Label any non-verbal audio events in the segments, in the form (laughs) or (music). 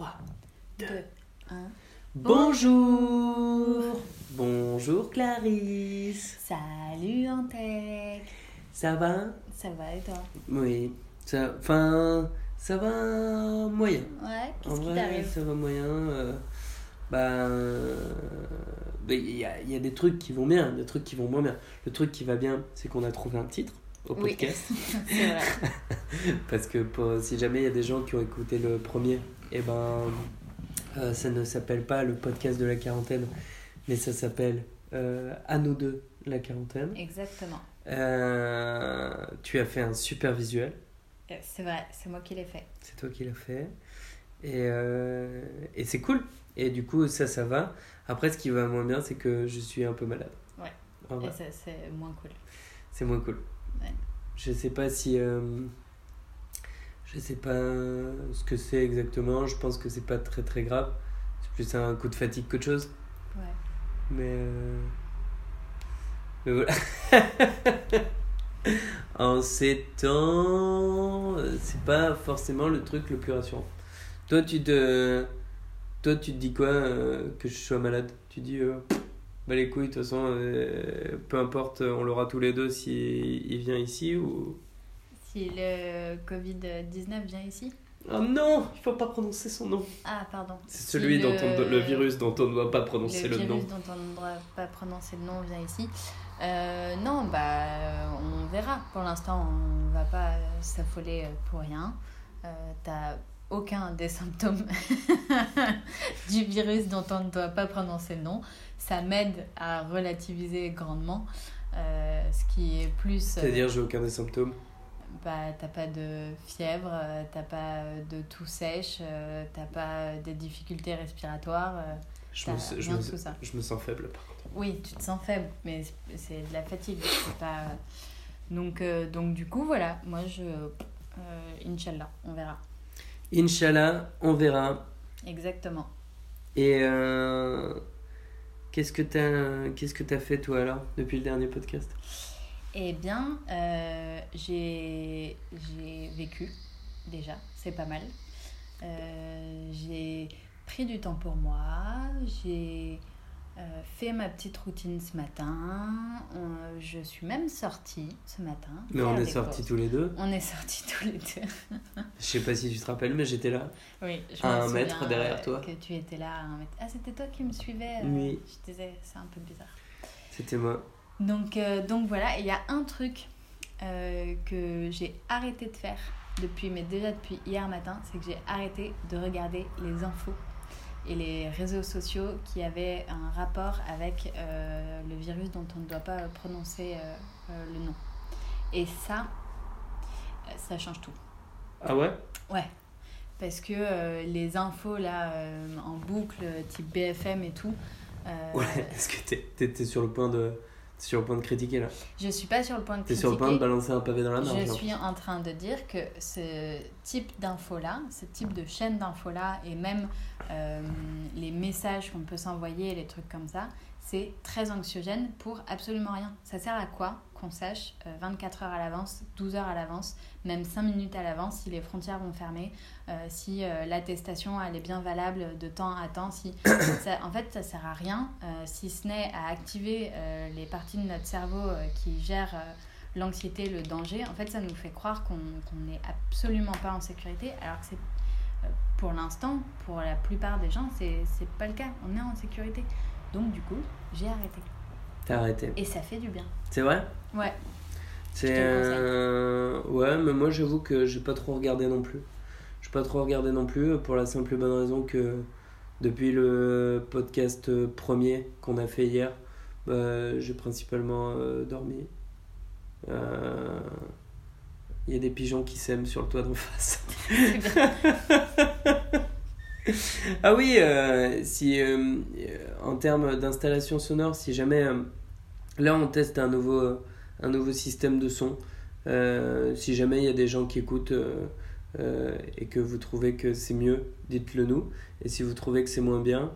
3, 2, 1. Bonjour Bonjour Clarisse Salut Antec Ça va? Ça va et toi? Oui. Ça, enfin, ça va moyen. Ouais, En qu'est-ce qui vrai, t'arrive? ça va moyen. euh, bah, euh, bah, il y, a, il y a des trucs qui vont bien, des trucs qui vont moins bien. Le truc qui va bien, c'est qu'on a trouvé un titre au Oui. podcast. (laughs) Vrai. (laughs) Parce que pour- si jamais il y a des gens qui ont écouté le premier, et ben, euh, ça ne s'appelle pas le podcast de la quarantaine, mais ça s'appelle euh, À nous deux, la quarantaine. Exactement. Euh, tu as fait un super visuel, Euh, C'est vrai, c'est moi qui l'ai fait. c'est toi qui l'as fait. Et, et c'est cool. Et du coup, ça, ça va. Après, ce qui va moins bien, c'est que je suis un peu malade. Ouais. Et c'est moins cool. c'est moins cool. Ouais. Je sais pas si. Je sais pas ce que c'est exactement. Je pense que c'est pas très très grave. C'est plus un coup de fatigue qu'autre chose. Ouais. Mais. euh, Mais voilà. (laughs) en ces temps, euh, c'est pas forcément le truc le plus rassurant. Toi, tu te. Toi, tu te dis quoi euh, que je sois malade? Tu dis. euh, bah les couilles, de toute façon, euh, peu importe, on l'aura tous les deux si il vient ici ou. Si le Covid-19 vient ici Oh non, il faut pas prononcer son nom. Ah, pardon. C'est Si celui dont on, le virus dont on ne doit pas le prononcer le, virus nom. dont on ne doit pas prononcer le nom vient ici. Euh, non, bah, on verra. Pour l'instant, on va pas s'affoler pour rien. Euh, T'as aucun des symptômes (laughs) du virus dont on ne doit pas prononcer le nom. Ça m'aide à relativiser grandement. euh, ce qui est plus. euh, C'est-à-dire, j'ai aucun des symptômes. Bah, t'as pas de fièvre, euh, t'as pas de toux sèche, euh, t'as pas des difficultés respiratoires. euh, Je me, je, me, ça. je me sens faible par contre. Oui, tu te sens faible, mais c'est- de la fatigue. pas... donc, euh, donc, du coup, voilà, moi, je. Euh, Inch'Allah, on verra. Inch'Allah, on verra. Exactement. Et euh, qu'est-ce que t'as qu'est-ce que t'as fait toi alors depuis le dernier podcast? Eh bien, euh, j'ai j'ai vécu, déjà, c'est pas mal. Euh, j'ai pris du temps pour moi, j'ai euh, fait ma petite routine ce matin, on- je suis même sortie ce matin. Mais on est sortis tous les deux. On est sortis tous les deux. Je sais pas si tu te rappelles, mais j'étais là. Oui, je À me un souviens, mètre derrière toi. Que tu étais là à un mètre. Ah, c'était toi qui me suivais Oui. Je disais, c'est un peu bizarre. C'était moi. Donc, euh, donc voilà, il y a un truc euh, que j'ai arrêté de faire depuis, mais déjà depuis hier matin, c'est que j'ai arrêté de regarder les infos et les réseaux sociaux qui avaient un rapport avec euh, le virus dont on ne doit pas prononcer le nom. Et ça, ça change tout. Ah ouais? Ouais, parce que les infos là en boucle, type BFM et tout, Ouais. (laughs) Est-ce que t'es- t'étais sur le point de t'es sur le point de critiquer là je suis pas sur le point de critiquer. sur le point de balancer un pavé dans la marge Je là. suis en train de dire que ce type d'infos-là, ce type de chaîne d'infos-là, et même euh, les messages qu'on peut s'envoyer, les trucs comme ça, c'est très anxiogène pour absolument rien. Ça sert à quoi? Qu'on sache euh, 24 heures à l'avance, 12 heures à l'avance, même 5 minutes à l'avance si les frontières vont fermer, euh, si euh, l'attestation elle est bien valable de temps à temps, si (coughs) en fait ça sert à rien euh, si ce n'est à activer euh, les parties de notre cerveau euh, qui gèrent euh, l'anxiété, le danger, en fait, ça nous fait croire qu'on n'est absolument pas en sécurité, alors que c'est euh, pour l'instant, pour la plupart des gens, c'est pas le cas. On est en sécurité. Donc, du coup, j'ai arrêté. T'as arrêté. Et ça fait du bien. C'est vrai? Ouais. C'est euh, ouais, mais moi j'avoue que j'ai pas trop regardé non plus. J'ai pas trop regardé non plus pour la simple et bonne raison que depuis le podcast euh, premier qu'on a fait hier, bah, j'ai principalement euh, dormi. Euh, Il y a des pigeons qui s'aiment sur le toit d'en face. (laughs) (laughs) ah oui, euh, si euh, euh, en termes d'installation sonore, si jamais euh, là on teste un nouveau, euh, un nouveau système de son, euh, si jamais il y a des gens qui écoutent euh, et que vous trouvez que c'est mieux, dites-le nous. Et si vous trouvez que c'est moins bien,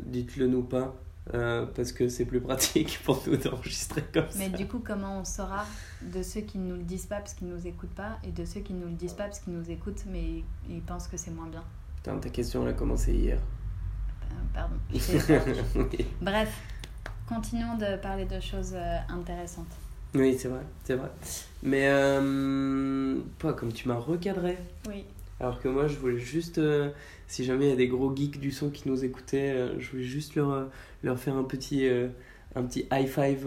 dites-le nous pas. parce que c'est plus pratique (laughs) pour nous d'enregistrer comme Mais ça. du coup, comment on saura de ceux qui ne nous le disent pas parce qu'ils ne nous écoutent pas et de ceux qui ne nous le disent pas parce qu'ils nous écoutent mais ils pensent que c'est moins bien? Putain, ta question elle a commencé hier. Euh, Pardon. (laughs) oui, Bref, continuons de parler de choses euh, intéressantes. Oui, c'est vrai, c'est vrai. Mais, euh, comme tu m'as recadré, Oui. alors que moi je voulais juste, euh, si jamais il y a des gros geeks du son qui nous écoutaient, euh, je voulais juste leur, leur faire un petit, un petit high five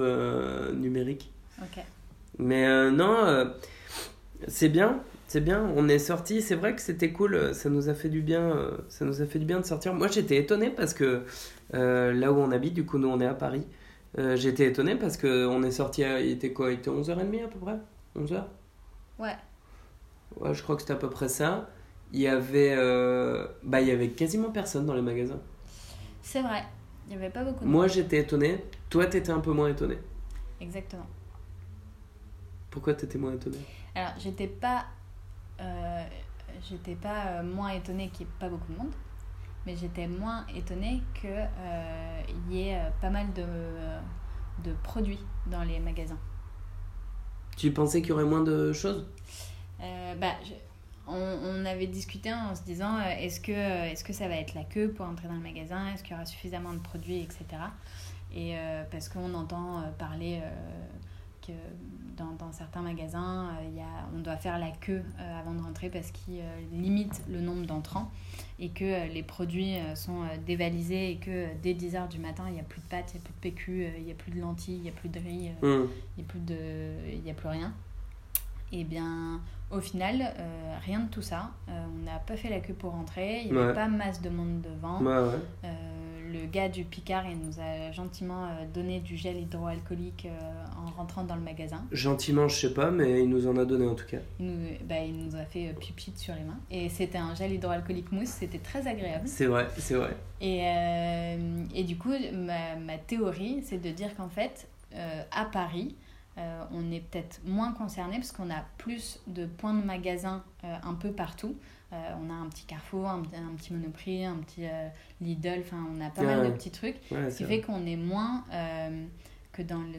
numérique. Ok. Mais non, c'est bien, c'est bien. On est sorti. C'est vrai que c'était cool. Ça nous a fait du bien. Ça nous a fait du bien de sortir. Moi, j'étais étonné parce que là où on habite, du coup, nous, on est à Paris. euh, j'étais étonné parce que on est sorti. Il était quoi Il était 11h30 à peu près? 11h Ouais. Ouais, je crois que c'était à peu près ça. Il y avait, euh, bah, il y avait quasiment personne dans les magasins. C'est vrai. Il n'y avait pas beaucoup de Moi, j'étais étonné. Toi, t'étais un peu moins étonné. Exactement. Pourquoi t'étais moins étonné? Alors, j'étais pas, euh, j'étais pas euh, moins étonnée qu'il n'y ait pas beaucoup de monde, mais j'étais moins étonnée qu'il y ait euh, pas mal de, de produits dans les magasins. Tu pensais qu'il y aurait moins de choses? Euh, bah, je- on, on avait discuté en se disant euh, est-ce que, euh, est-ce que ça va être la queue pour entrer dans le magasin? Est-ce qu'il y aura suffisamment de produits, etc. Et euh, parce qu'on entend euh, parler euh, que dans, dans certains magasins, euh, il y a, on doit faire la queue euh, avant de rentrer parce qu'ils euh, limitent le nombre d'entrants et que les produits sont dévalisés et que dès 10h du matin, il n'y a plus de pâtes, il n'y a plus de PQ, il n'y a plus de lentilles, il n'y a plus de riz. Hum. il n'y a, plus de... il y a plus rien. Et bien, au final, euh, rien de tout ça. Euh, on n'a pas fait la queue pour rentrer. Il n'y avait Ouais. pas masse de monde devant. Ouais, ouais. Euh, le gars du Picard, il nous a gentiment euh, donné du gel hydroalcoolique euh, en rentrant dans le magasin. Gentiment, je sais pas, mais il nous en a donné en tout cas. Il nous, bah, il nous a fait euh, pipi sur les mains. Et c'était un gel hydroalcoolique mousse. C'était très agréable. C'est vrai, c'est vrai. Et, euh, et du coup, ma, ma théorie, c'est de dire qu'en fait, euh, à Paris, euh, on est peut-être moins concerné parce qu'on a plus de points de magasins euh, un peu partout. Euh, on a un petit Carrefour, un, un petit Monoprix, un petit euh, Lidl, enfin on a pas mal de petits trucs. Ouais, Ce qui fait qu'on est moins euh, que dans le-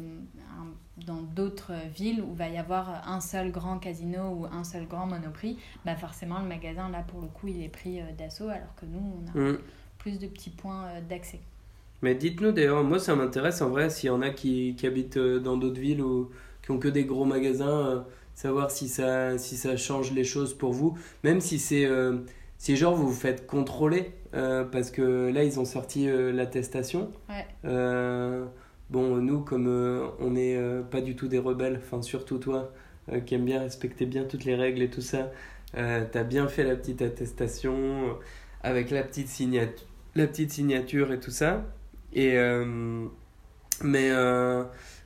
un- dans d'autres villes où va y avoir un seul grand casino ou un seul grand Monoprix. Bah forcément, le magasin, là, pour le coup, il est pris d'assaut alors que nous, on a Hum. plus de petits points d'accès. Mais dites-nous d'ailleurs, moi ça m'intéresse en vrai s'il y en a qui, qui habitent dans d'autres villes ou qui ont que des gros magasins, savoir si ça, si ça change les choses pour vous. Même si c'est euh, si genre vous vous faites contrôler, euh, parce que là ils ont sorti euh, l'attestation. Ouais. Euh, bon, nous comme on n'est pas du tout des rebelles, enfin surtout toi qui aime bien respecter bien toutes les règles et tout ça, t'as bien fait la petite attestation avec la petite signature, la petite signature et tout ça. Et mais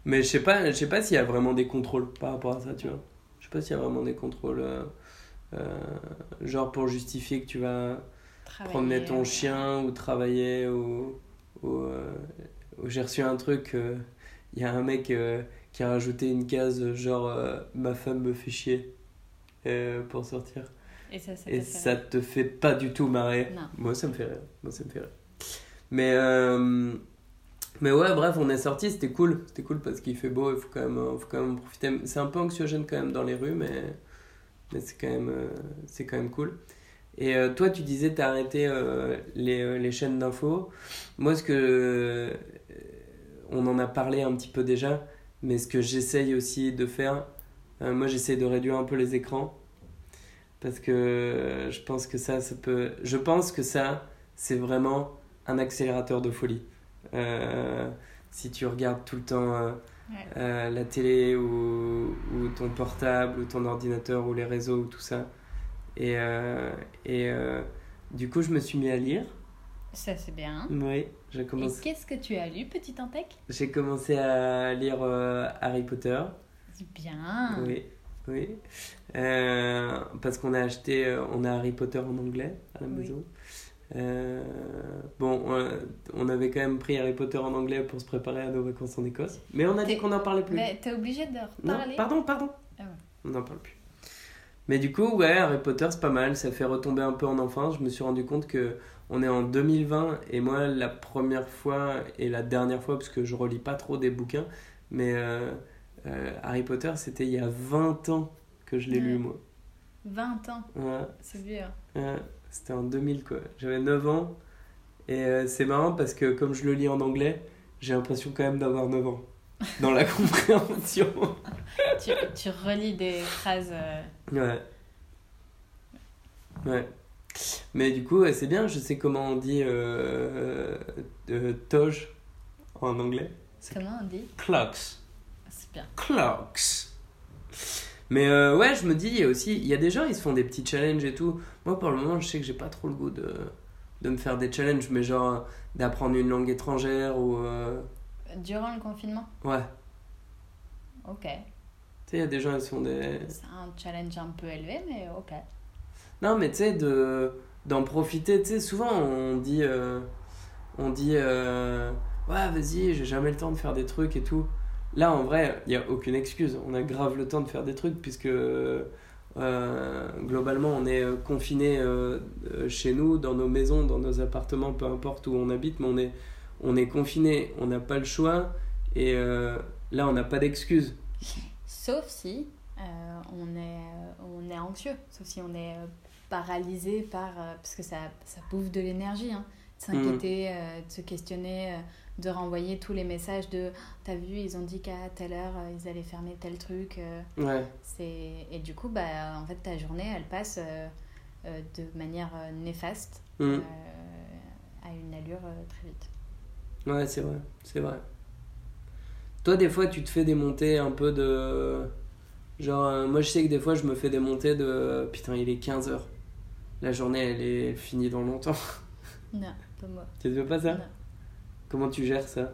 mais je sais pas, je sais pas s'il y a vraiment des contrôles par rapport à ça, tu vois. Pas s'il y a vraiment des contrôles euh, euh, genre pour justifier que tu vas Travailler, promener ton chien ou travailler ou, ou, euh, ou j'ai reçu un truc euh, il y a un mec qui a rajouté une case genre ma femme me fait chier pour sortir. Et ça, ça et ça te fait pas du tout marrer. Non. moi ça me fait rire. Moi ça me fait rire. Mais mais ouais bref on est sorti c'était cool. C'était cool parce qu'il fait beau il faut quand même faut quand même profiter. C'est un peu anxiogène quand même dans les rues mais mais c'est quand même euh, quand même cool. Et euh, toi tu disais t'as arrêté euh, les, euh, les chaînes d'infos moi ce que on en a parlé un petit peu déjà mais ce que j'essaye aussi de faire moi j'essaye de réduire un peu les écrans. Parce que je pense que ça ça peut je pense que ça c'est vraiment un accélérateur de folie Euh, si tu regardes tout le temps euh, Ouais. euh, la télé ou, ou ton portable ou ton ordinateur ou les réseaux ou tout ça et, et du coup je me suis mis à lire Ça, c'est bien. oui j'ai Et commencé qu'est-ce que tu as lu, petit Antec j'ai commencé à lire euh, Harry Potter C'est Bien. Oui, oui. Euh, parce qu'on a acheté, on a Harry Potter en anglais à la Oui. maison. Euh, bon, on, avait quand même pris Harry Potter en anglais pour se préparer à nos vacances en Écosse. Mais on a dit qu'on n'en parlait plus. Mais t'es obligé de non, reparler. pardon, pardon. Ah ouais. On n'en parle plus. Mais du coup, ouais, Harry Potter, c'est pas mal. Ça fait retomber un peu en enfance. Je me suis rendu compte que on est en 2020 et moi, la première fois et la dernière fois, parce que je relis pas trop des bouquins, mais euh, euh, Harry Potter, c'était il y a 20 ans que je l'ai lu, moi. 20 ans, Ouais, c'est vieux. ouais, c'était en 2000, quoi. J'avais 9 ans. Et euh, c'est marrant parce que comme je le lis en anglais, j'ai l'impression quand même d'avoir 9 ans. (laughs) Dans la compréhension. tu, tu relis des phrases. euh, Ouais. Ouais. Mais du coup, c'est bien, je sais comment on dit euh, euh, toge en anglais. comment on dit? Clocks. C'est bien. Clocks. Mais euh, ouais, je me dis, il y a aussi, il y a des gens, ils se font des petits challenges et tout. Moi, pour le moment, je sais que j'ai pas trop le goût de, de me faire des challenges, mais genre d'apprendre une langue étrangère ou. euh, Durant le confinement? Ouais. Ok. Tu sais, il y a des gens, ils se font des. C'est un challenge un peu élevé, mais ok. Non, mais tu sais, de, d'en profiter, tu sais, souvent on dit, euh, on dit, ouais, vas-y, j'ai jamais le temps de faire des trucs et tout. Là, en vrai, il n'y a aucune excuse. On a grave le temps de faire des trucs puisque euh, globalement, on est confiné chez nous, dans nos maisons, dans nos appartements, peu importe où on habite, mais on est, on est confiné, on n'a pas le choix et euh, là, on n'a pas d'excuse. Sauf si euh, on, est, on est anxieux, sauf si on est euh, paralysé par. euh, parce que ça, ça bouffe de l'énergie, hein, de s'inquiéter, euh, de se questionner, euh, de renvoyer tous les messages de T'as vu, ils ont dit qu'à telle heure, euh, ils allaient fermer tel truc. euh, Ouais, c'est... Et du coup, bah, en fait, ta journée, elle passe euh, de manière néfaste Mm. à une allure très vite. ouais, c'est vrai, c'est vrai. Toi, des fois, tu te fais des montées un peu de. Genre, moi, je sais que des fois, je me fais des montées de. Putain, il est 15h. La journée, elle est finie dans longtemps. Non, pas moi. tu te fais pas ça? Non. Comment tu gères ça?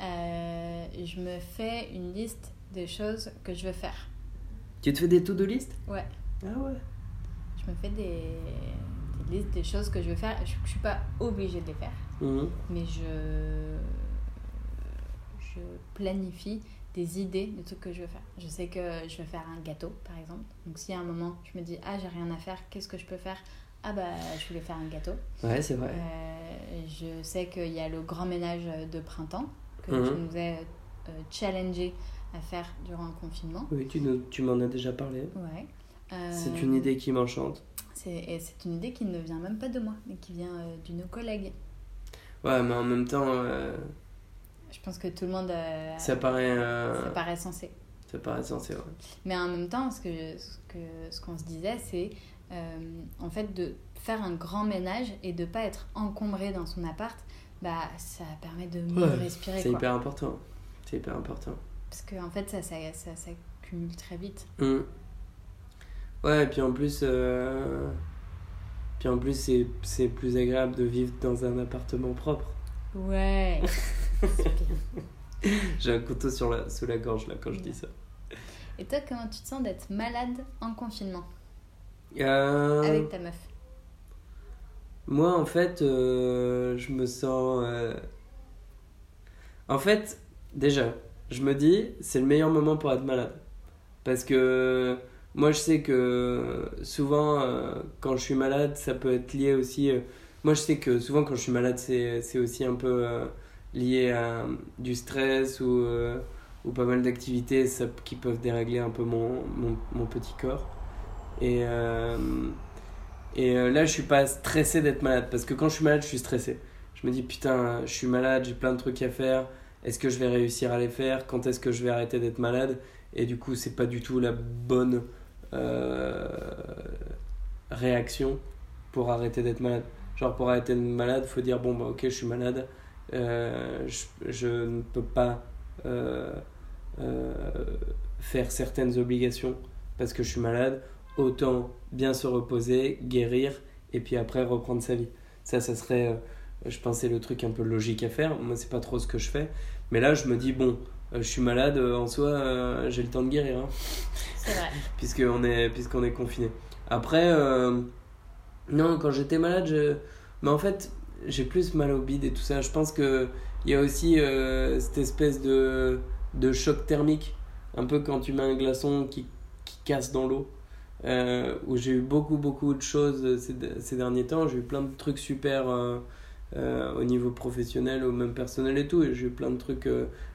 Euh, je me fais une liste des choses que je veux faire. Tu te fais des to-do list? Ouais. Ah ouais Je me fais des, des listes des choses que je veux faire. Je, je suis pas obligée de les faire, Mhm. mais je, je planifie des idées de trucs que je veux faire. Je sais que je veux faire un gâteau, par exemple. Donc, si à un moment, je me dis, ah, j'ai rien à faire, qu'est-ce que je peux faire? Ah, bah, je voulais faire un gâteau. Ouais, c'est vrai. Euh, je sais qu'il y a le grand ménage de printemps que Mhm. je nous ai euh, challengé à faire durant le confinement. Oui, tu, nous- tu m'en as déjà parlé. Ouais. Euh, C'est une idée qui m'enchante. C'est, et c'est une idée qui ne vient même pas de moi, mais qui vient euh, d'une collègue. Ouais, mais en même temps, euh, Je pense que tout le monde. euh, ça paraît. euh, ça paraît sensé. ça paraît sensé, ouais. Mais en même temps, ce, que, ce, que, ce qu'on se disait, c'est euh, en fait de faire un grand ménage et de pas être encombré dans son appart, bah, ça permet de mieux Ouais, respirer. C'est hyper important. C'est hyper important. Parce qu'en en fait, ça, ça, ça s'accumule très vite. Mm. Ouais, et puis en plus, euh, puis en plus c'est, plus agréable de vivre dans un appartement propre. Ouais. (laughs) J'ai un couteau sur la, sous la gorge là quand je dis ça. Et toi, comment tu te sens d'être malade en confinement? Euh, avec ta meuf Moi en fait, euh, je me sens. euh, En fait, déjà, je me dis, c'est le meilleur moment pour être malade. Parce que moi je sais que souvent, euh, quand je suis malade, ça peut être lié aussi. Moi je sais que souvent quand je suis malade, c'est aussi un peu lié à du stress ou, ou pas mal d'activités qui peuvent dérégler un peu mon, mon, mon petit corps. Et, euh, et euh, là, je suis pas stressé d'être malade parce que quand je suis malade, je suis stressé. Je me dis putain, je suis malade, j'ai plein de trucs à faire. Est-ce que je vais réussir à les faire? Quand est-ce que je vais arrêter d'être malade? Et du coup, c'est pas du tout la bonne euh, réaction pour arrêter d'être malade. Genre, pour arrêter d'être malade, faut dire bon, bah ok, je suis malade, je, je ne peux pas faire certaines obligations parce que je suis malade. Autant bien se reposer, guérir et puis après reprendre sa vie. Ça, ça serait, euh, je pensais, le truc un peu logique à faire. Moi, c'est pas trop ce que je fais. Mais là, je me dis, bon, euh, je suis malade, euh, en soi, j'ai le temps de guérir. hein C'est vrai. (laughs) puisqu'on est, puisqu'on est confiné. Après, euh, non, quand j'étais malade, je... mais en fait, j'ai plus mal au bide et tout ça. Je pense qu'il y a aussi euh, cette espèce de, de choc thermique, un peu quand tu mets un glaçon qui, qui casse dans l'eau. Euh, où j'ai eu beaucoup, beaucoup de choses ces, ces derniers temps. J'ai eu plein de trucs super euh, euh, au niveau professionnel, ou même personnel et tout. Et j'ai eu plein de trucs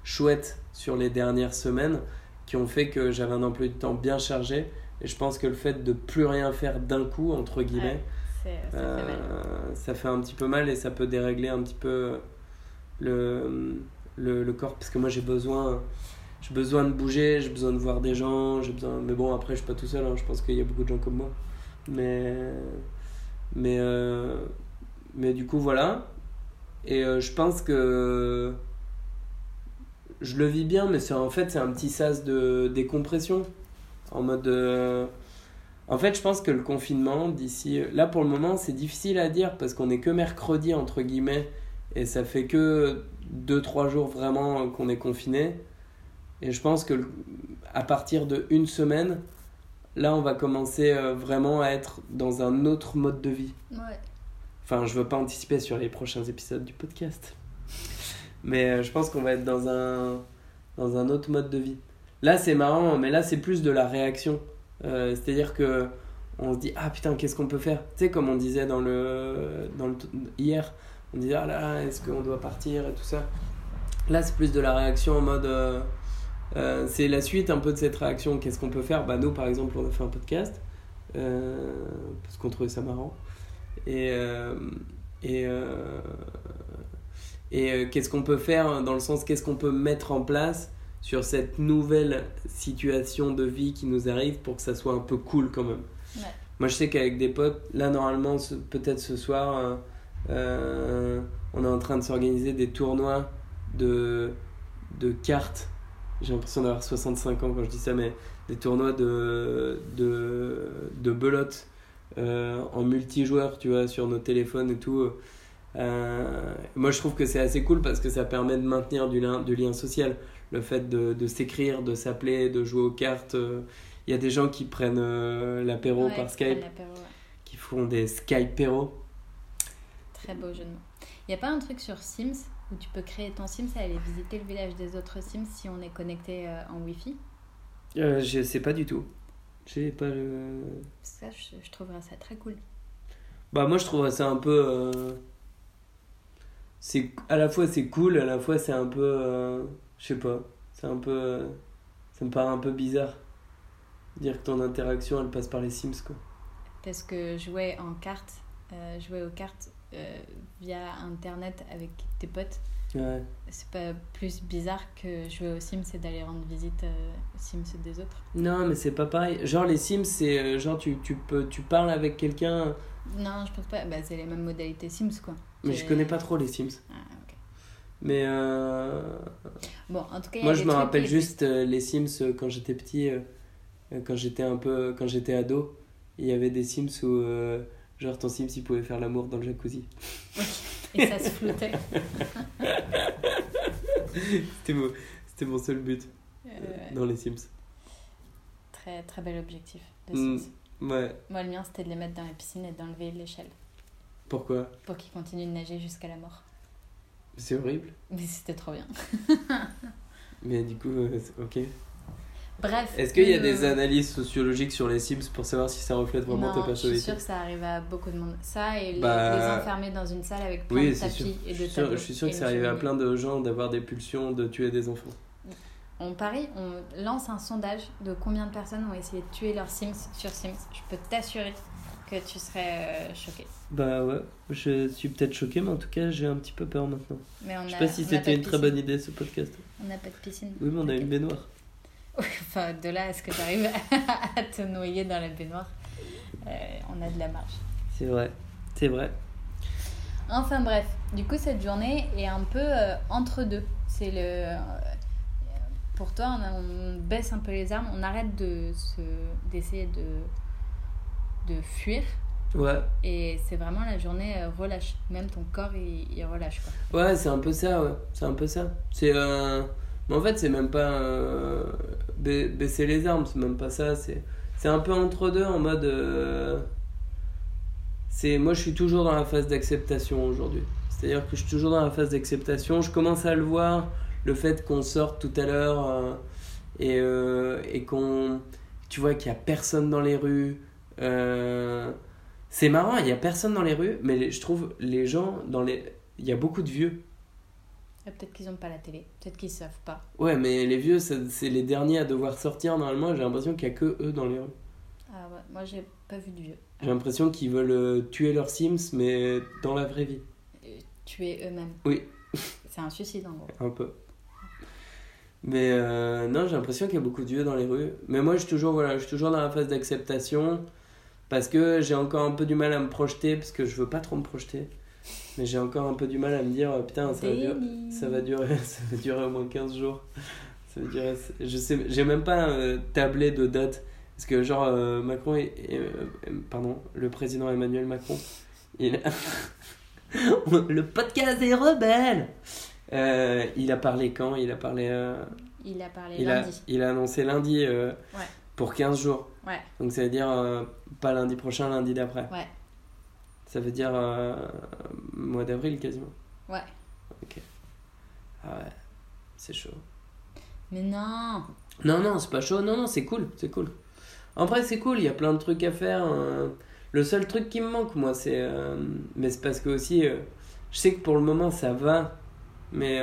chouettes sur les dernières semaines qui ont fait que j'avais un emploi du temps bien chargé. Et je pense que le fait de plus rien faire d'un coup, entre guillemets, ça, fait ça, fait un petit peu mal et ça peut dérégler un petit peu le, le, le corps. Parce que moi, j'ai besoin j'ai besoin de bouger, j'ai besoin de voir des gens, j'ai besoin... Mais bon, après, je suis pas tout seul, hein, je pense qu'il y a beaucoup de gens comme moi. Mais... Mais, euh, mais du coup, voilà. Et euh, je pense que... Je le vis bien, mais en fait, c'est un petit sas de décompression. En mode... Euh, en fait, je pense que le confinement, d'ici... Là, pour le moment, c'est difficile à dire parce qu'on est que mercredi, entre guillemets, et ça fait que 2-3 jours vraiment qu'on est confiné. Et je pense que à partir de une semaine, là, on va commencer euh, vraiment à être dans un autre mode de vie. Ouais. Enfin, je veux pas anticiper sur les prochains épisodes du podcast. Mais euh, je pense qu'on va être dans un, dans un autre mode de vie. Là, c'est marrant, mais là, c'est plus de la réaction. Euh, c'est-à-dire que on se dit, ah putain, qu'est-ce qu'on peut faire? Tu sais, comme on disait dans le, dans le, hier, on disait, ah là, est-ce qu'on doit partir et tout ça? Là, c'est plus de la réaction en mode euh, c'est la suite un peu de cette réaction. Qu'est-ce qu'on peut faire? Bah, Nous, par exemple, on a fait un podcast euh, parce qu'on trouvait ça marrant. Et, euh, et, et qu'est-ce qu'on peut faire dans le sens qu'est-ce qu'on peut mettre en place sur cette nouvelle situation de vie qui nous arrive pour que ça soit un peu cool quand même? Moi, je sais qu'avec des potes, là, normalement, peut-être ce soir, on est en train de s'organiser des tournois de, de cartes j'ai l'impression d'avoir 65 ans quand je dis ça, mais des tournois de, de, de belote euh, en multijoueur, tu vois, sur nos téléphones et tout. Euh, moi, je trouve que c'est assez cool parce que ça permet de maintenir du lien, du lien social. Le fait de, de s'écrire, de s'appeler, de jouer aux cartes. Euh, il y a des gens qui prennent l'apéro par Skype, qui font des Skype-péros. Très beau jeu de mots. Il n'y a pas un truc sur Sims? Où tu peux créer ton Sims et aller visiter le village des autres Sims si on est connecté euh, en Wi-Fi euh, Je sais pas du tout. J'ai pas le. Ça, je, je, trouverais ça très cool. Bah, moi, je trouverais ça un peu. Euh, c'est à la fois c'est cool, à la fois c'est un peu. Euh, je sais pas. C'est un peu. Ça me paraît un peu bizarre. Dire que ton interaction elle passe par les Sims quoi. Parce que jouer en cartes, jouer aux cartes, euh, via internet avec tes potes. C'est pas plus bizarre que jouer aux Sims et d'aller rendre visite euh, aux Sims des autres Non, mais c'est pas pareil. Genre, les Sims, c'est euh, genre tu, tu, peux, tu parles avec quelqu'un. Non, je pense pas. Bah, c'est les mêmes modalités Sims, quoi. Mais je connais pas trop les Sims. Ah. Mais. Bon, en tout cas. Moi, je me rappelle juste les Sims quand j'étais petit, quand j'étais un peu. Quand j'étais ado. Il y avait des Sims où Genre ton Sims, il pouvait faire l'amour dans le jacuzzi. Et ça se flottait. (laughs) C'était mon, c'était mon seul but euh, dans les Sims. Très, très bel objectif de mm, ouais. Moi, le mien, c'était de les mettre dans la piscine et d'enlever l'échelle. Pourquoi? Pour qu'ils continuent de nager jusqu'à la mort. C'est horrible. Mais c'était trop bien. (laughs) Mais du coup, euh, ok. Bref. Est-ce qu'il y a des analyses sociologiques sur les Sims pour savoir si ça reflète vraiment ta personnalité Je suis sûre que ça arrive à beaucoup de monde. Ça et les, bah, enfermer dans une salle avec plein de tapis et de tableaux. Je suis sûre que ça arrive à plein de gens d'avoir des pulsions de tuer des enfants. On parie, on lance un sondage de combien de personnes ont essayé de tuer leurs Sims sur Sims. Je peux t'assurer que tu serais euh, choqué. Bah ouais, je suis peut-être choqué, mais en tout cas, j'ai un petit peu peur maintenant. Mais on je sais pas si c'était une très bonne idée ce podcast. On n'a pas de piscine. Oui, mais on a une baignoire. (laughs) enfin, de là à ce que tu arrives (laughs) à te noyer dans la baignoire, euh, on a de la marge. C'est vrai, c'est vrai. Enfin bref, du coup cette journée est un peu euh, entre deux. C'est le euh, pour toi on, baisse un peu les armes, on arrête de se d'essayer de de fuir. Ouais. Et c'est vraiment la journée relâche. Même ton corps il, relâche quoi. Ouais, c'est un peu ça, ouais. C'est un peu ça. C'est mais en fait, c'est même pas euh, baisser les armes, c'est même pas ça. C'est un peu entre deux en mode. Euh, moi, je suis toujours dans la phase d'acceptation aujourd'hui. C'est-à-dire que je suis toujours dans la phase d'acceptation. Je commence à le voir, le fait qu'on sorte tout à l'heure euh, et, et qu'on. tu vois qu'il y a personne dans les rues. Euh, c'est marrant, il y a personne dans les rues, mais je trouve les gens dans les. Il y a beaucoup de vieux. Ah, Peut-être qu'ils n'ont pas la télé, peut-être qu'ils savent pas. Ouais, mais les vieux, c'est les derniers à devoir sortir normalement. J'ai l'impression qu'il y a que eux dans les rues. Ah ouais, moi j'ai pas vu de vieux. J'ai l'impression qu'ils veulent euh, tuer leurs Sims, mais dans la vraie vie. Euh, Tuer eux-mêmes. Oui. (laughs) C'est un suicide en gros. Un peu. Mais euh, non, j'ai l'impression qu'il y a beaucoup de vieux dans les rues. Mais moi, je suis toujours, voilà, je suis toujours dans la phase d'acceptation. Parce que j'ai encore un peu du mal à me projeter, parce que je veux pas trop me projeter. Mais j'ai encore un peu du mal à me dire, euh, putain, ça va, durer, ça va durer, (laughs) ça va durer au moins 15 jours. Ça va durer, je sais, j'ai même pas euh, tablé de date. Parce que, genre, euh, Macron, et, et, pardon, le président Emmanuel Macron, il (laughs) le podcast est rebelle. Euh, il a parlé quand? Il a parlé. Il a parlé il, a, lundi. il a annoncé lundi Ouais. pour 15 jours. Ouais. Donc ça veut dire euh, pas lundi prochain, lundi d'après. Ouais. Ça veut dire euh, mois d'avril quasiment. Ouais. Ah ouais, c'est chaud. Mais non Non, non, c'est pas chaud. Non, non, c'est cool, c'est cool. En vrai, c'est cool, il y a plein de trucs à faire. euh. Le seul truc qui me manque, moi, c'est. euh, Mais c'est parce que aussi, euh, je sais que pour le moment, ça va. Mais,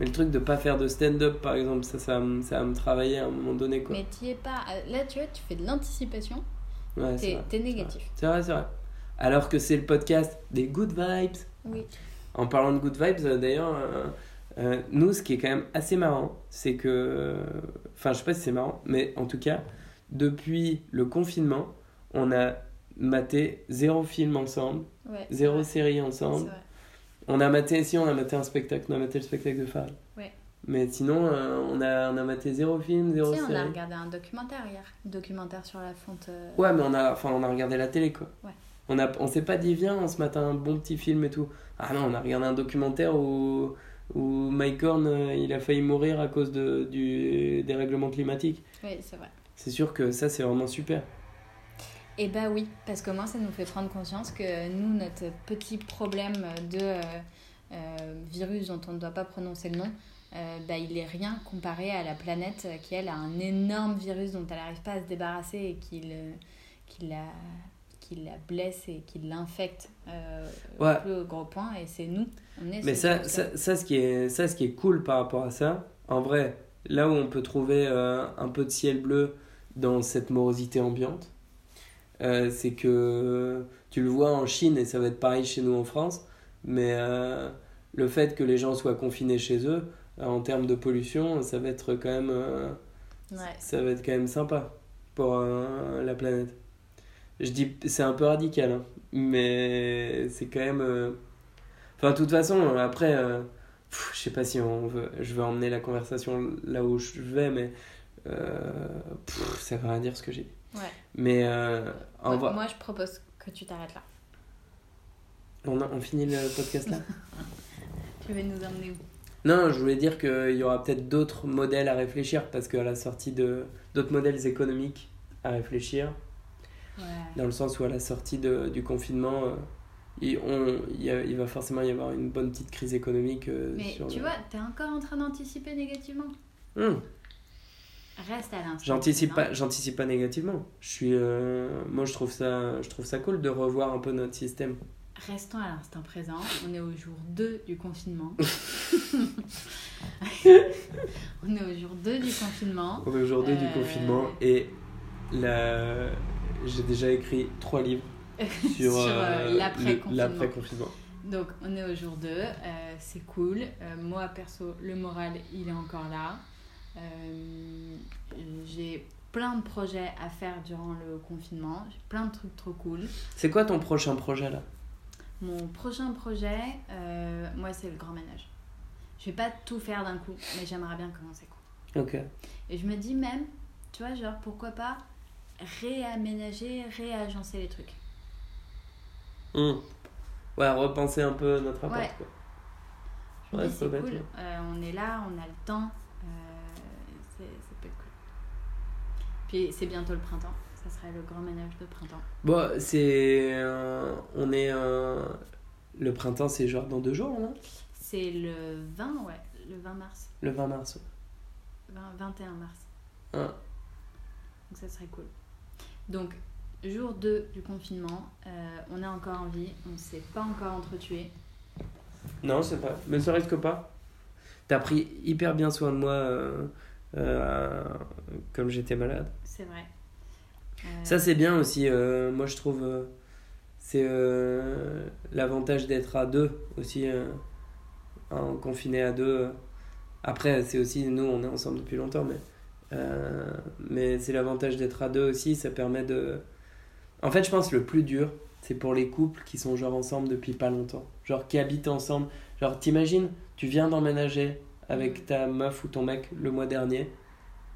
mais le truc de pas faire de stand-up, par exemple, ça, ça, va me- ça va me travailler à un moment donné, quoi. Mais t'y es pas. Là, tu vois, tu fais de l'anticipation, Ouais, c'est t'es vrai. t'es négatif. C'est vrai, c'est vrai. Alors que c'est le podcast des good vibes. Oui. En parlant de good vibes, euh, d'ailleurs, euh, euh, nous, ce qui est quand même assez marrant, c'est que. Enfin, je sais pas si c'est marrant, mais en tout cas, depuis le confinement, on a maté zéro film ensemble, Ouais. zéro vrai, série ensemble. On a maté, si, on a maté un spectacle, on a maté le spectacle de Farid. Ouais. Mais sinon, euh, on, a, on a maté zéro film, zéro Tu sais, on a série. regardé un documentaire hier. Un documentaire sur la fonte. euh, Ouais, mais on a, enfin, on a regardé la télé, quoi. Ouais. On, a, on s'est pas dit, viens, on se mate un bon petit film et tout. Ah non, on a regardé un documentaire où, où Mike Horn, euh, il a failli mourir à cause de, du dérèglement climatique. Oui, c'est vrai. C'est sûr que ça, c'est vraiment super. Et bah oui, parce que moi, ça nous fait prendre conscience que nous, notre petit problème de euh, euh, virus dont on ne doit pas prononcer le nom, euh, bah, il est rien comparé à la planète qui, elle, a un énorme virus dont elle n'arrive pas à se débarrasser et qui, le- qui, la, qui la blesse et qui l'infecte euh, Ouais. au plus gros point. Et c'est nous. On est Mais ça, ça, ça, ce qui est, ça, ce qui est cool par rapport à ça, en vrai, là où on peut trouver euh, un peu de ciel bleu dans cette morosité ambiante, euh, c'est que tu le vois en Chine et ça va être pareil chez nous en France, mais euh, le fait que les gens soient confinés chez eux, en termes de pollution, ça va être quand même, Ouais. ça va être quand même sympa pour la planète. Je dis, c'est un peu radical, hein, mais c'est quand même. euh, Enfin, de toute façon, après, euh, pff, je sais pas si on veut, je veux emmener la conversation là où je vais, mais euh, pff, ça veut rien dire ce que j'ai dit. Ouais. Mais euh, en Moi, moi, je propose que tu t'arrêtes là. on, a- on finit le podcast là? (laughs) Tu veux nous emmener où? Non, je voulais dire qu'il y aura peut-être d'autres modèles à réfléchir parce qu'à la sortie de d'autres modèles économiques à réfléchir, Ouais. dans le sens où à la sortie de, du confinement, euh, il, on, il, y a- il va forcément y avoir une bonne petite crise économique. euh, Mais sur tu le- vois, t'es encore en train d'anticiper négativement. Hum, Reste à l'instant. J'anticipe présent. pas, j'anticipe pas négativement. Je suis, euh, moi je trouve ça, je trouve ça cool de revoir un peu notre système. Restons à l'instant présent. On est au jour 2 (laughs) (laughs) du confinement. On est au jour 2 du confinement. Aujourd'hui du Euh, confinement et la... j'ai déjà écrit trois livres (laughs) sur, Sur, euh, euh, l'après-confinement. Donc, on est au jour 2. euh, c'est cool. Euh, moi, perso, le moral, il est encore là. J'ai plein de projets à faire durant le confinement. J'ai plein de trucs trop cool. C'est quoi ton prochain projet là? Mon prochain projet, moi, c'est le grand ménage. Je vais pas tout faire d'un coup, mais j'aimerais bien commencer quoi. Ok. Et je me dis même, tu vois, genre, pourquoi pas réaménager, réagencer les trucs. Hum. Ouais, repenser un peu notre appart. Ouais. quoi. Je Ouais, c'est cool, bête, euh, on est là, on a le temps, euh, c'est- peut être cool. Puis c'est bientôt le printemps, ça serait le grand ménage de printemps. Bon, c'est. euh, on est. le printemps, c'est genre dans deux jours, là? C'est le 20, ouais, le 20 mars, Le 20 mars. 20 21 mars. Ah. Donc ça serait cool. Donc, jour 2 du confinement, euh, on est encore en vie, on ne s'est pas encore entretué. Non, c'est pas. Mais ça risque pas. T'as pris hyper bien soin de moi euh, euh, comme j'étais malade. C'est vrai. Ça, c'est bien aussi. moi, je trouve. c'est l'avantage d'être à deux aussi. en confiné à deux. Après, c'est aussi. Nous, on est ensemble depuis longtemps, mais. Euh, mais c'est l'avantage d'être à deux aussi. Ça permet de. En fait, je pense que le plus dur, c'est pour les couples qui sont genre ensemble depuis pas longtemps. Genre qui habitent ensemble. Genre, t'imagines, tu viens d'emménager avec ta meuf ou ton mec le mois dernier.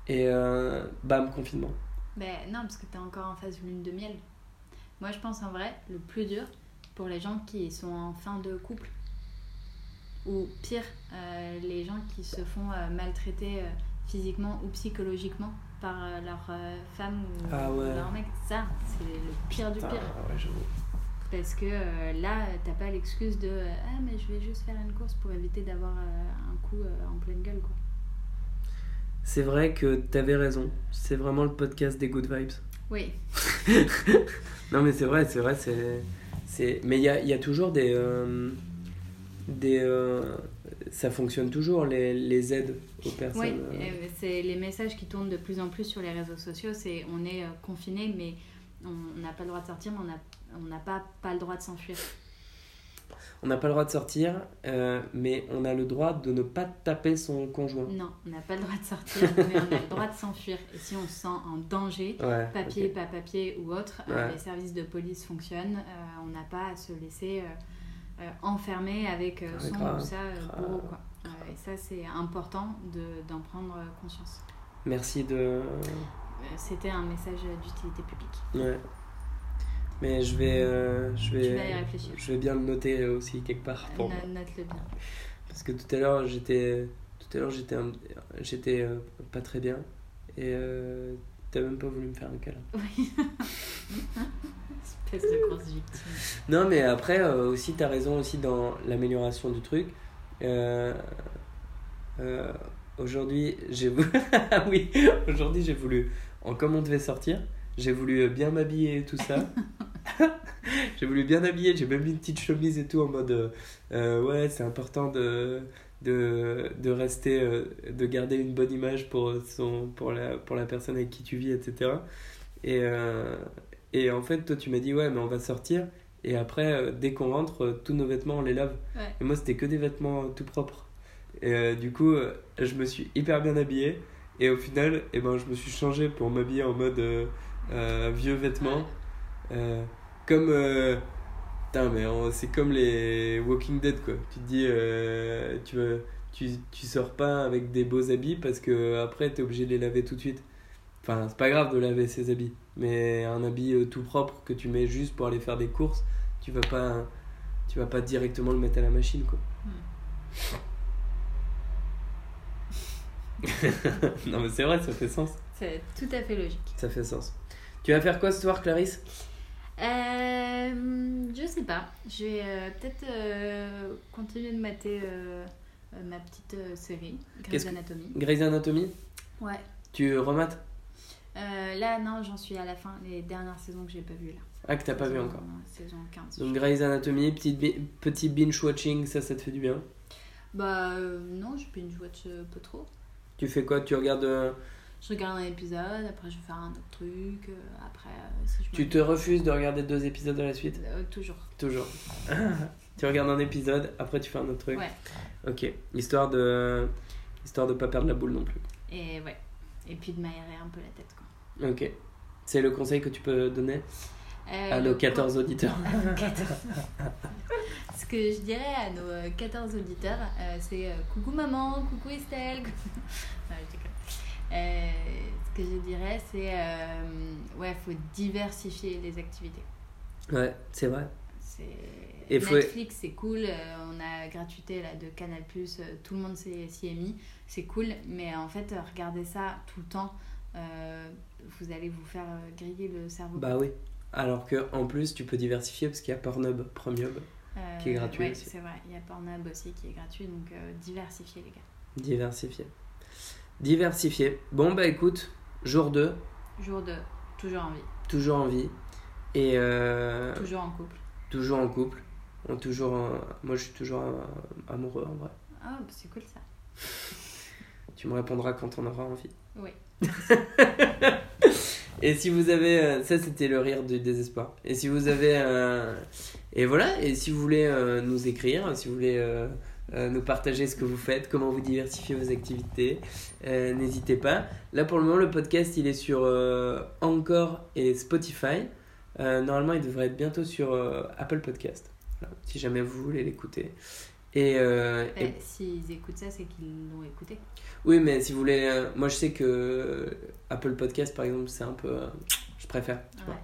Et euh, bam, confinement. Ben non, parce que tu es encore en phase lune de miel. Moi, je pense en vrai, le plus dur pour les gens qui sont en fin de couple, ou pire, euh, les gens qui se font euh, maltraiter physiquement ou psychologiquement par euh, leur euh, femme ou Ah ouais. leur mec, ça, c'est le pire du pire. ouais. Parce que euh, là, t'as pas l'excuse de Ah, mais je vais juste faire une course pour éviter d'avoir euh, un coup euh, en pleine gueule, quoi. C'est vrai que t'avais raison. C'est vraiment le podcast des good vibes. Oui, (laughs) Non, mais c'est vrai, c'est vrai, c'est. Mais il y a, il y a toujours des. Des euh, ça fonctionne toujours, les, les aides aux personnes. Oui, euh. euh, c'est les messages qui tournent de plus en plus sur les réseaux sociaux. C'est on est euh, confiné, mais on n'a pas le droit de sortir, mais on n'a on pas, pas le droit de s'enfuir. On n'a pas le droit de sortir, mais on a le droit de ne pas taper son conjoint. Non, on n'a pas le droit de sortir, mais on a le droit de s'enfuir. Et si on se sent en danger, Ouais. papier, pas papier ou autre, Ouais. les services de police fonctionnent. on n'a pas à se laisser euh, enfermer avec euh, son grave, ou ça euh, bourreau. Quoi. Et ça, c'est important de- d'en prendre conscience. Merci de. C'était un message d'utilité publique. Ouais. Mais je vais. euh, je vais. Je vais bien le noter aussi quelque part pour. No- Note-le bien. Parce que tout à l'heure, j'étais. Tout à l'heure, j'étais. J'étais euh, pas très bien. Et euh, t'as même pas voulu me faire un câlin. Oui. (laughs) Espèce de grosse victime. Non, mais après, euh, aussi, t'as raison aussi dans l'amélioration du truc. Euh, euh, aujourd'hui, j'ai voulu. (laughs) Oui, aujourd'hui, j'ai voulu. En, comme on devait sortir, j'ai voulu bien m'habiller et tout ça. (laughs) j'ai voulu bien habiller, j'ai même mis une petite chemise et tout en mode. ouais, c'est important de. De, de rester, euh, de garder une bonne image pour, son, pour, la, pour la personne avec qui tu vis, etc. Et, euh, et en fait, toi, tu m'as dit, ouais, mais on va sortir. Et après, euh, dès qu'on rentre, euh, tous nos vêtements, on les lave. Ouais. Et moi, c'était que des vêtements euh, tout propres. Et du coup, je me suis hyper bien habillé. Et au final, eh ben, je me suis changé pour m'habiller en mode vieux vêtements. Comme. putain, mais c'est comme les Walking Dead, quoi. Tu te dis, tu, tu, tu sors pas avec des beaux habits parce que après, t'es obligé de les laver tout de suite. Enfin, c'est pas grave de laver ses habits. Mais un habit euh, tout propre que tu mets juste pour aller faire des courses, tu vas pas, tu vas pas directement le mettre à la machine, quoi. (laughs) non, mais c'est vrai, ça fait sens. C'est tout à fait logique. Ça fait sens. Tu vas faire quoi ce soir, Clarisse? Euh, je sais pas. Je vais euh, peut-être euh, continuer de mater ma petite série, Grey's Anatomy. Grey's Anatomy? Ouais. Tu remates? Euh, là, non, j'en suis à la fin, les dernières saisons que j'ai pas vues là. Ah, que t'as pas vu encore. Saison 15. Donc Grey's Anatomy, petite bi- petit binge-watching, ça, ça te fait du bien? Bah euh, non, je binge watch euh, pas trop. Tu fais quoi? Tu regardes... euh, Je regarde un épisode, après je vais faire un autre truc, euh, après euh, si je Tu te refuses de regarder deux épisodes à la suite? Euh, toujours. Toujours. (laughs) tu regardes un épisode, après tu fais un autre truc? Ouais. Ok. Histoire de... Histoire de pas perdre la boule non plus. Et ouais. Et puis de m'aérer un peu la tête quoi. Ok. C'est le conseil que tu peux donner Euh, à nos 14 auditeurs. (laughs) Ce que je dirais à nos euh, 14 auditeurs, euh, c'est euh, coucou maman, coucou Estelle. (laughs) non, je. Euh, ce que je dirais, c'est euh, ouais, faut diversifier les activités. Ouais, c'est vrai. Netflix, c'est cool. euh, on a gratuité là de Canal euh, tout le monde s'y est mis. C'est cool, mais en fait, euh, regardez ça tout le temps. euh, vous allez vous faire griller le cerveau. Bah oui. Alors que en plus, tu peux diversifier parce qu'il y a Pornhub Premium. Qui est gratuit ouais. C'est vrai, il y a Pornhub aussi qui est gratuit, donc diversifiez les gars. Diversifier. Diversifier. Bon, bah écoute, jour 2. Jour de toujours en vie. Toujours en vie. Et Toujours en couple. Toujours en couple. On toujours, moi, je suis toujours amoureux en vrai. Ah, bah, c'est cool ça. (laughs) Tu me répondras quand on aura envie. Oui. (laughs) Et si vous avez. euh, ça, c'était le rire du désespoir. Et si vous avez. euh, et voilà. Et si vous voulez euh, nous écrire, si vous voulez euh, euh, nous partager ce que vous faites, comment vous diversifiez vos activités, euh, n'hésitez pas. Là, pour le moment, le podcast, il est sur euh, Anchor et Spotify. Euh, normalement, il devrait être bientôt sur euh, Apple Podcast. Voilà, si jamais vous voulez l'écouter. Et, euh, et- Eh, S'ils écoutent ça, c'est qu'ils l'ont écouté. oui, mais si vous voulez, euh, moi je sais que Apple Podcast par exemple, c'est un peu, je préfère. Tu vois. Ouais.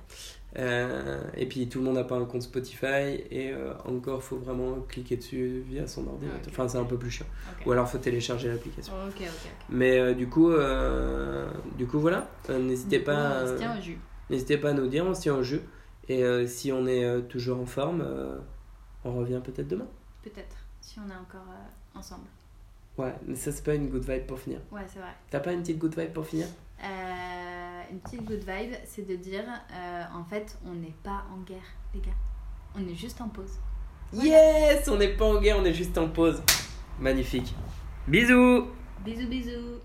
Et puis tout le monde n'a pas un compte Spotify et encore faut vraiment cliquer dessus via son ordinateur. Enfin, c'est un peu plus chiant. Ok. Ou alors faut télécharger l'application. Ok, ok, ok. Mais du coup, du coup voilà, n'hésitez Du coup, pas, on se tient au jus. N'hésitez pas à nous dire, on se tient au jeu. Et euh, si on est euh, toujours en forme, euh, on revient peut-être demain. Peut-être. Si on est encore ensemble. Ouais, mais ça c'est pas une good vibe pour finir. Ouais, c'est vrai. T'as pas une petite good vibe pour finir? Une petite good vibe, c'est de dire en fait, on n'est pas en guerre, les gars. On est juste en pause. Yes, on n'est pas en guerre, on est juste en pause. Magnifique. Bisous Bisous, bisous.